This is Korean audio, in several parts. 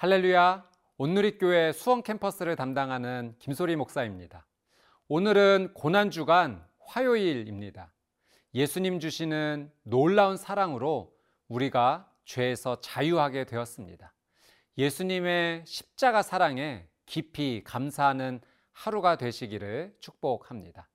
할렐루야. 온누리교회 수원 캠퍼스를 담당하는 김소리 목사입니다. 오늘은 고난주간 화요일입니다. 예수님 주시는 놀라운 사랑으로 우리가 죄에서 자유하게 되었습니다. 예수님의 십자가 사랑에 깊이 감사하는 하루가 되시기를 축복합니다.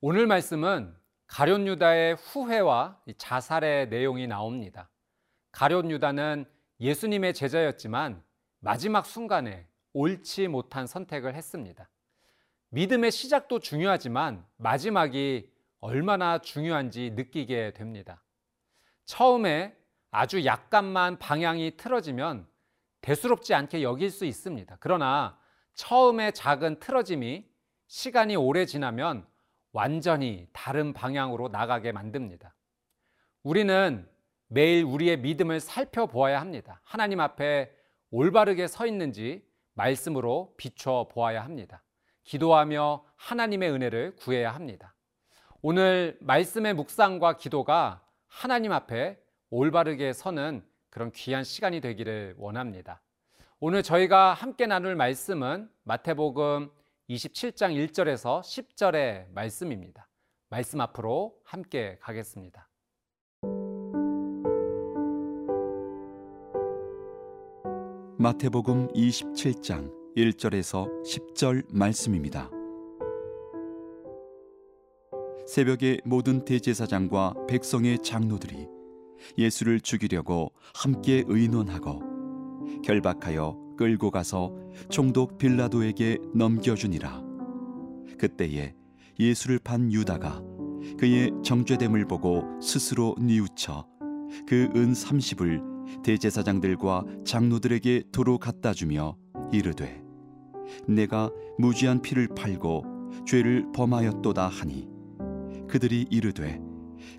오늘 말씀은 가룟 유다의 후회와 자살의 내용이 나옵니다. 가룟 유다는 예수님의 제자였지만 마지막 순간에 옳지 못한 선택을 했습니다. 믿음의 시작도 중요하지만 마지막이 얼마나 중요한지 느끼게 됩니다. 처음에 아주 약간만 방향이 틀어지면 대수롭지 않게 여길 수 있습니다. 그러나 처음에 작은 틀어짐이 시간이 오래 지나면 완전히 다른 방향으로 나가게 만듭니다. 우리는 매일 우리의 믿음을 살펴보아야 합니다. 하나님 앞에 올바르게 서 있는지 말씀으로 비춰 보아야 합니다. 기도하며 하나님의 은혜를 구해야 합니다. 오늘 말씀의 묵상과 기도가 하나님 앞에 올바르게 서는 그런 귀한 시간이 되기를 원합니다. 오늘 저희가 함께 나눌 말씀은 마태복음 27장 1절에서 10절의 말씀입니다. 말씀 앞으로 함께 가겠습니다. 마태복음 27장 1절에서 10절 말씀입니다. 새벽에 모든 대제사장과 백성의 장로들이 예수를 죽이려고 함께 의논하고 결박하여 끌고 가서 총독 빌라도에게 넘겨주니라. 그때에 예수를 판 유다가 그의 정죄됨을 보고 스스로 뉘우쳐 그 은 30을 대제사장들과 장로들에게 도로 갖다 주며 이르되 내가 무지한 피를 팔고 죄를 범하였도다 하니 그들이 이르되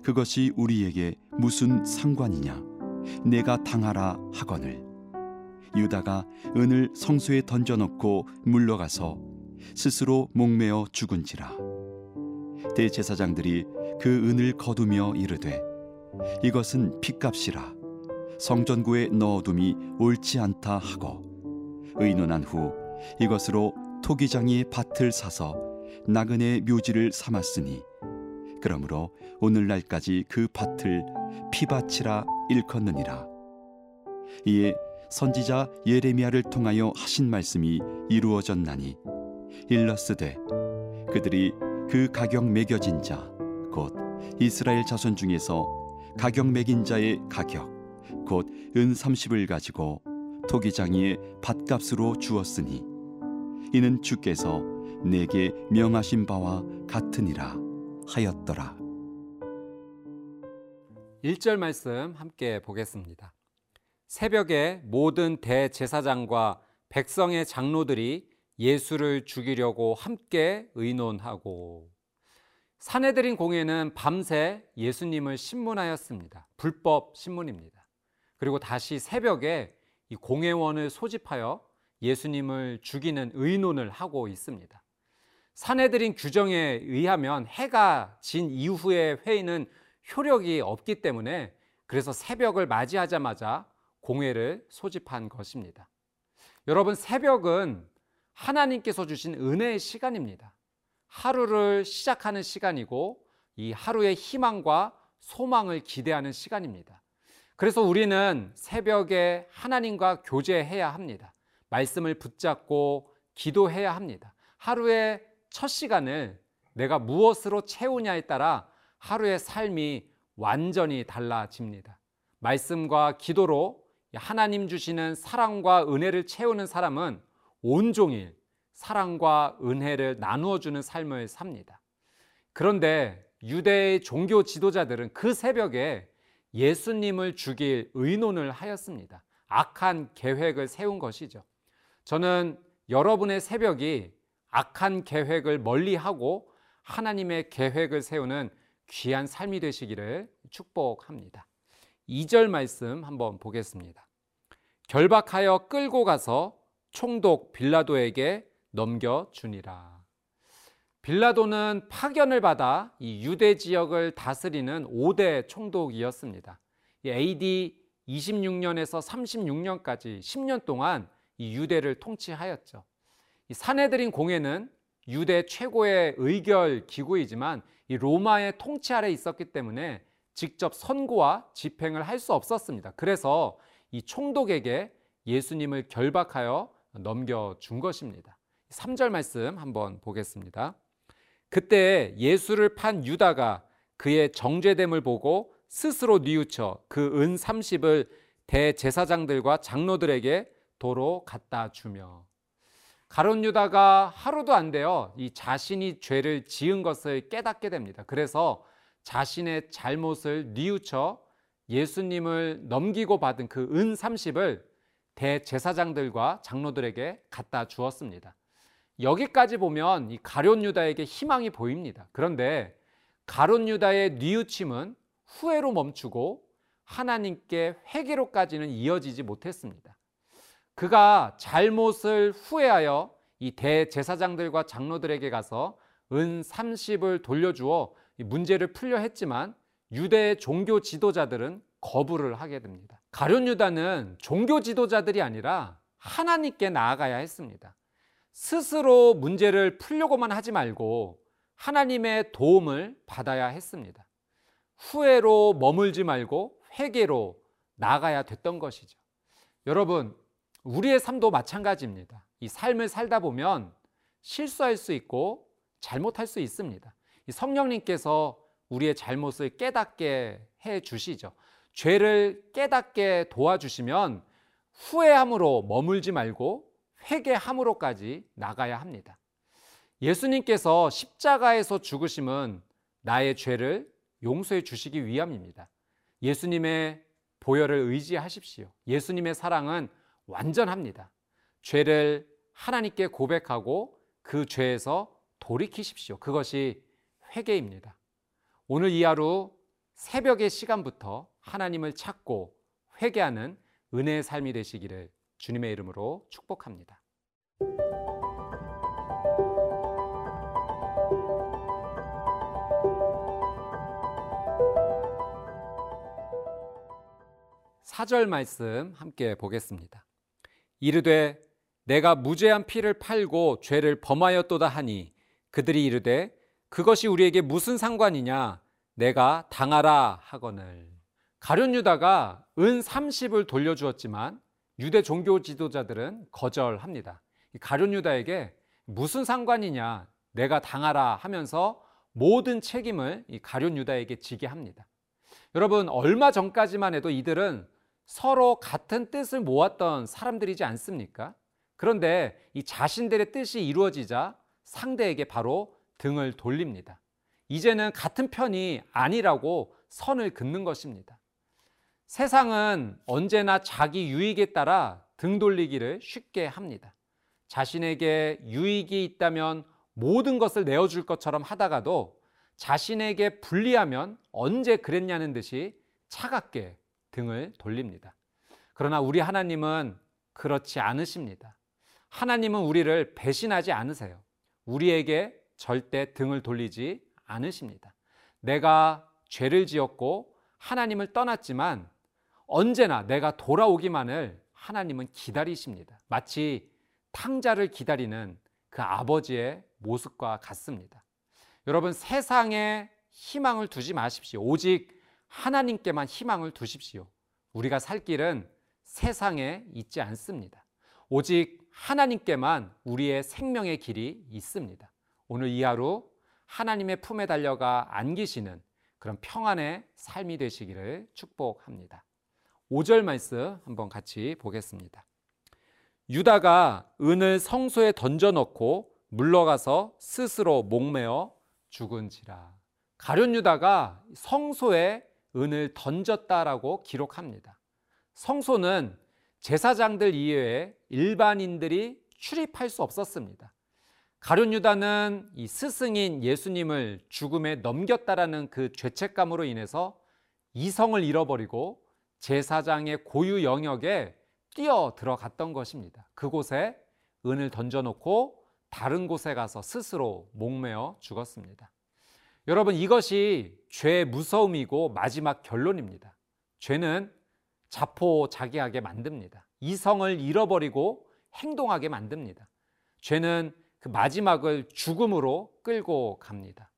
그것이 우리에게 무슨 상관이냐? 내가 당하라 하거늘. 유다가 은을 성소에 던져놓고 물러가서 스스로 목매어 죽은지라. 대제사장들이 그 은을 거두며 이르되 이것은 핏값이라 성전구에 넣어둠이 옳지 않다 하고 의논한 후 이것으로 토기장이 밭을 사서 나그네 묘지를 삼았으니 그러므로 오늘날까지 그 밭을 피밭이라 일컫느니라. 이에 선지자 예레미야를 통하여 하신 말씀이 이루어졌나니 일러스되 그들이 그 가격 매겨진 자 곧 이스라엘 자손 중에서 가격 매긴 자의 가격 곧은 30을 가지고 토기장이의 밭값으로 주었으니 이는 주께서 내게 명하신 바와 같으니라 하였더라. 1절 말씀 함께 보겠습니다. 새벽에 모든 대제사장과 백성의 장로들이 예수를 죽이려고 함께 의논하고 사내들인 공예는 밤새 예수님을 신문하였습니다. 불법 신문입니다. 그리고 다시 새벽에 이 공회원을 소집하여 예수님을 죽이는 의논을 하고 있습니다. 사내들인 규정에 의하면 해가 진 이후의 회의는 효력이 없기 때문에 그래서 새벽을 맞이하자마자 공회를 소집한 것입니다. 여러분, 새벽은 하나님께서 주신 은혜의 시간입니다. 하루를 시작하는 시간이고 이 하루의 희망과 소망을 기대하는 시간입니다. 그래서 우리는 새벽에 하나님과 교제해야 합니다. 말씀을 붙잡고 기도해야 합니다. 하루의 첫 시간을 내가 무엇으로 채우냐에 따라 하루의 삶이 완전히 달라집니다. 말씀과 기도로 하나님 주시는 사랑과 은혜를 채우는 사람은 온종일 사랑과 은혜를 나누어 주는 삶을 삽니다. 그런데 유대의 종교 지도자들은 그 새벽에 예수님을 죽일 의논을 하였습니다. 악한 계획을 세운 것이죠. 저는 여러분의 새벽이 악한 계획을 멀리하고 하나님의 계획을 세우는 귀한 삶이 되시기를 축복합니다. 2절 말씀 한번 보겠습니다. 결박하여 끌고 가서 총독 빌라도에게 넘겨 주니라. 빌라도는 파견을 받아 이 유대 지역을 다스리는 5대 총독이었습니다. AD 26년에서 36년까지 10년 동안 이 유대를 통치하였죠. 이 사내들인 공회는 유대 최고의 의결 기구이지만 이 로마의 통치 아래 있었기 때문에 직접 선고와 집행을 할 수 없었습니다. 그래서 이 총독에게 예수님을 결박하여 넘겨준 것입니다. 3절 말씀 한번 보겠습니다. 그때 예수를 판 유다가 그의 정죄됨을 보고 스스로 뉘우쳐 그 은 30을 대제사장들과 장로들에게 도로 갖다 주며 가론 유다가 하루도 안 되어 이 자신이 죄를 지은 것을 깨닫게 됩니다. 그래서 자신의 잘못을 뉘우쳐 예수님을 넘기고 받은 그 은 30을 대제사장들과 장로들에게 갖다 주었습니다. 여기까지 보면 이 가론 유다에게 희망이 보입니다. 그런데 가론 유다의 뉘우침은 후회로 멈추고 하나님께 회개로까지는 이어지지 못했습니다. 그가 잘못을 후회하여 이 대제사장들과 장로들에게 가서 은 30을 돌려주어 문제를 풀려 했지만 유대의 종교 지도자들은 거부를 하게 됩니다. 가룟 유다는 종교 지도자들이 아니라 하나님께 나아가야 했습니다. 스스로 문제를 풀려고만 하지 말고 하나님의 도움을 받아야 했습니다. 후회로 머물지 말고 회개로 나가야 됐던 것이죠. 여러분, 우리의 삶도 마찬가지입니다. 이 삶을 살다 보면 실수할 수 있고 잘못할 수 있습니다. 성령님께서 우리의 잘못을 깨닫게 해 주시죠. 죄를 깨닫게 도와주시면 후회함으로 머물지 말고 회개함으로까지 나가야 합니다. 예수님께서 십자가에서 죽으심은 나의 죄를 용서해 주시기 위함입니다. 예수님의 보혈을 의지하십시오. 예수님의 사랑은 완전합니다. 죄를 하나님께 고백하고 그 죄에서 돌이키십시오. 그것이 회개입니다. 오늘 이 하루 새벽의 시간부터 하나님을 찾고 회개하는 은혜의 삶이 되시기를 주님의 이름으로 축복합니다. 사절 말씀 함께 보겠습니다. 이르되 내가 무죄한 피를 팔고 죄를 범하였도다 하니 그들이 이르되 그것이 우리에게 무슨 상관이냐 내가 당하라 하거늘 가룟 유다가 은 30을 돌려주었지만 유대 종교 지도자들은 거절합니다. 가룟 유다에게 무슨 상관이냐 내가 당하라 하면서 모든 책임을 이 가룟 유다에게 지게 합니다. 여러분 얼마 전까지만 해도 이들은 서로 같은 뜻을 모았던 사람들이지 않습니까? 그런데 이 자신들의 뜻이 이루어지자 상대에게 바로 등을 돌립니다. 이제는 같은 편이 아니라고 선을 긋는 것입니다. 세상은 언제나 자기 유익에 따라 등 돌리기를 쉽게 합니다. 자신에게 유익이 있다면 모든 것을 내어줄 것처럼 하다가도 자신에게 불리하면 언제 그랬냐는 듯이 차갑게 등을 돌립니다. 그러나 우리 하나님은 그렇지 않으십니다. 하나님은 우리를 배신하지 않으세요. 우리에게 절대 등을 돌리지 않으십니다. 내가 죄를 지었고 하나님을 떠났지만 언제나 내가 돌아오기만을 하나님은 기다리십니다. 마치 탕자를 기다리는 그 아버지의 모습과 같습니다. 여러분 세상에 희망을 두지 마십시오. 오직 하나님께만 희망을 두십시오. 우리가 살 길은 세상에 있지 않습니다. 오직 하나님께만 우리의 생명의 길이 있습니다. 오늘 이 하루 하나님의 품에 달려가 안기시는 그런 평안의 삶이 되시기를 축복합니다. 5절 말씀 한번 같이 보겠습니다. 유다가 은을 성소에 던져 넣고 물러가서 스스로 목매어 죽은지라. 가룟 유다가 성소에 은을 던졌다라고 기록합니다. 성소는 제사장들 이외에 일반인들이 출입할 수 없었습니다. 가룟 유다는 이 스승인 예수님을 죽음에 넘겼다라는 그 죄책감으로 인해서 이성을 잃어버리고 제사장의 고유 영역에 뛰어 들어갔던 것입니다. 그곳에 은을 던져놓고 다른 곳에 가서 스스로 목매어 죽었습니다. 여러분 이것이 죄의 무서움이고 마지막 결론입니다. 죄는 자포자기하게 만듭니다. 이성을 잃어버리고 행동하게 만듭니다. 죄는 그 마지막을 죽음으로 끌고 갑니다.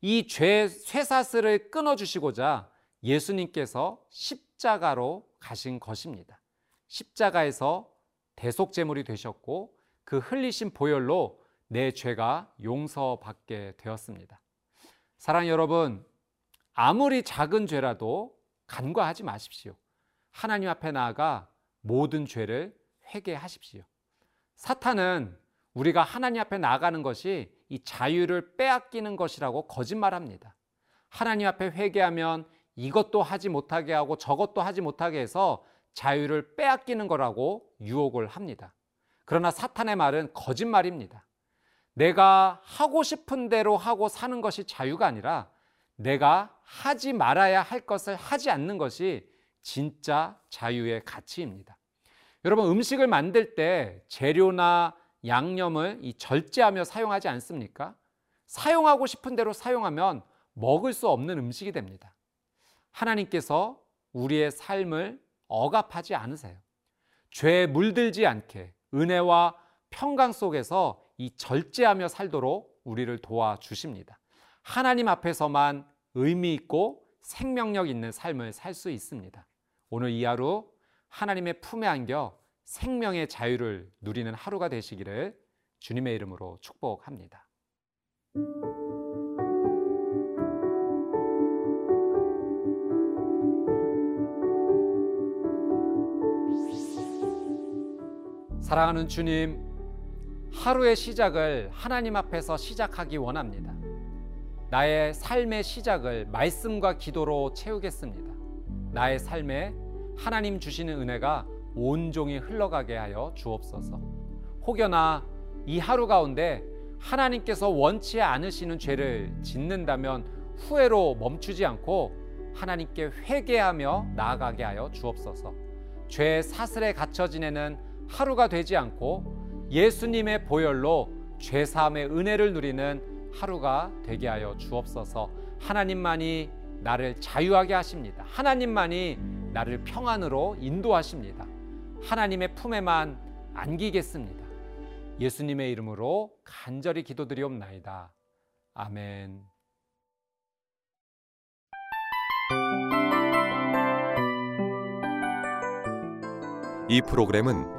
이죄 쇠사슬을 끊어주시고자 예수님께서 십 자가로 가신 것입니다. 십자가에서 대속 제물이 되셨고 그 흘리신 보혈로 내 죄가 용서받게 되었습니다. 사랑 여러분, 아무리 작은 죄라도 간과하지 마십시오. 하나님 앞에 나아가 모든 죄를 회개하십시오. 사탄은 우리가 하나님 앞에 나아가는 것이 이 자유를 빼앗기는 것이라고 거짓말합니다. 하나님 앞에 회개하면 이것도 하지 못하게 하고 저것도 하지 못하게 해서 자유를 빼앗기는 거라고 유혹을 합니다. 그러나 사탄의 말은 거짓말입니다. 내가 하고 싶은 대로 하고 사는 것이 자유가 아니라 내가 하지 말아야 할 것을 하지 않는 것이 진짜 자유의 가치입니다. 여러분 음식을 만들 때 재료나 양념을 이 절제하며 사용하지 않습니까? 사용하고 싶은 대로 사용하면 먹을 수 없는 음식이 됩니다. 하나님께서 우리의 삶을 억압하지 않으세요. 죄에 물들지 않게 은혜와 평강 속에서 이 절제하며 살도록 우리를 도와주십니다. 하나님 앞에서만 의미 있고 생명력 있는 삶을 살 수 있습니다. 오늘 이 하루 하나님의 품에 안겨 생명의 자유를 누리는 하루가 되시기를 주님의 이름으로 축복합니다. 사랑하는 주님, 하루의 시작을 하나님 앞에서 시작하기 원합니다. 나의 삶의 시작을 말씀과 기도로 채우겠습니다. 나의 삶에 하나님 주시는 은혜가 온종일 흘러가게 하여 주옵소서. 혹여나 이 하루 가운데 하나님께서 원치 않으시는 죄를 짓는다면 후회로 멈추지 않고 하나님께 회개하며 나아가게 하여 주옵소서. 죄의 사슬에 갇혀 지내는 하루가 되지 않고 예수님의 보혈로 죄 사함의 은혜를 누리는 하루가 되게 하여 주옵소서. 하나님만이 나를 자유하게 하십니다. 하나님만이 나를 평안으로 인도하십니다. 하나님의 품에만 안기겠습니다. 예수님의 이름으로 간절히 기도드리옵나이다. 아멘. 이 프로그램은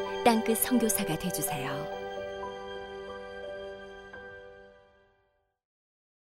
땅끝 선교사가 되주세요.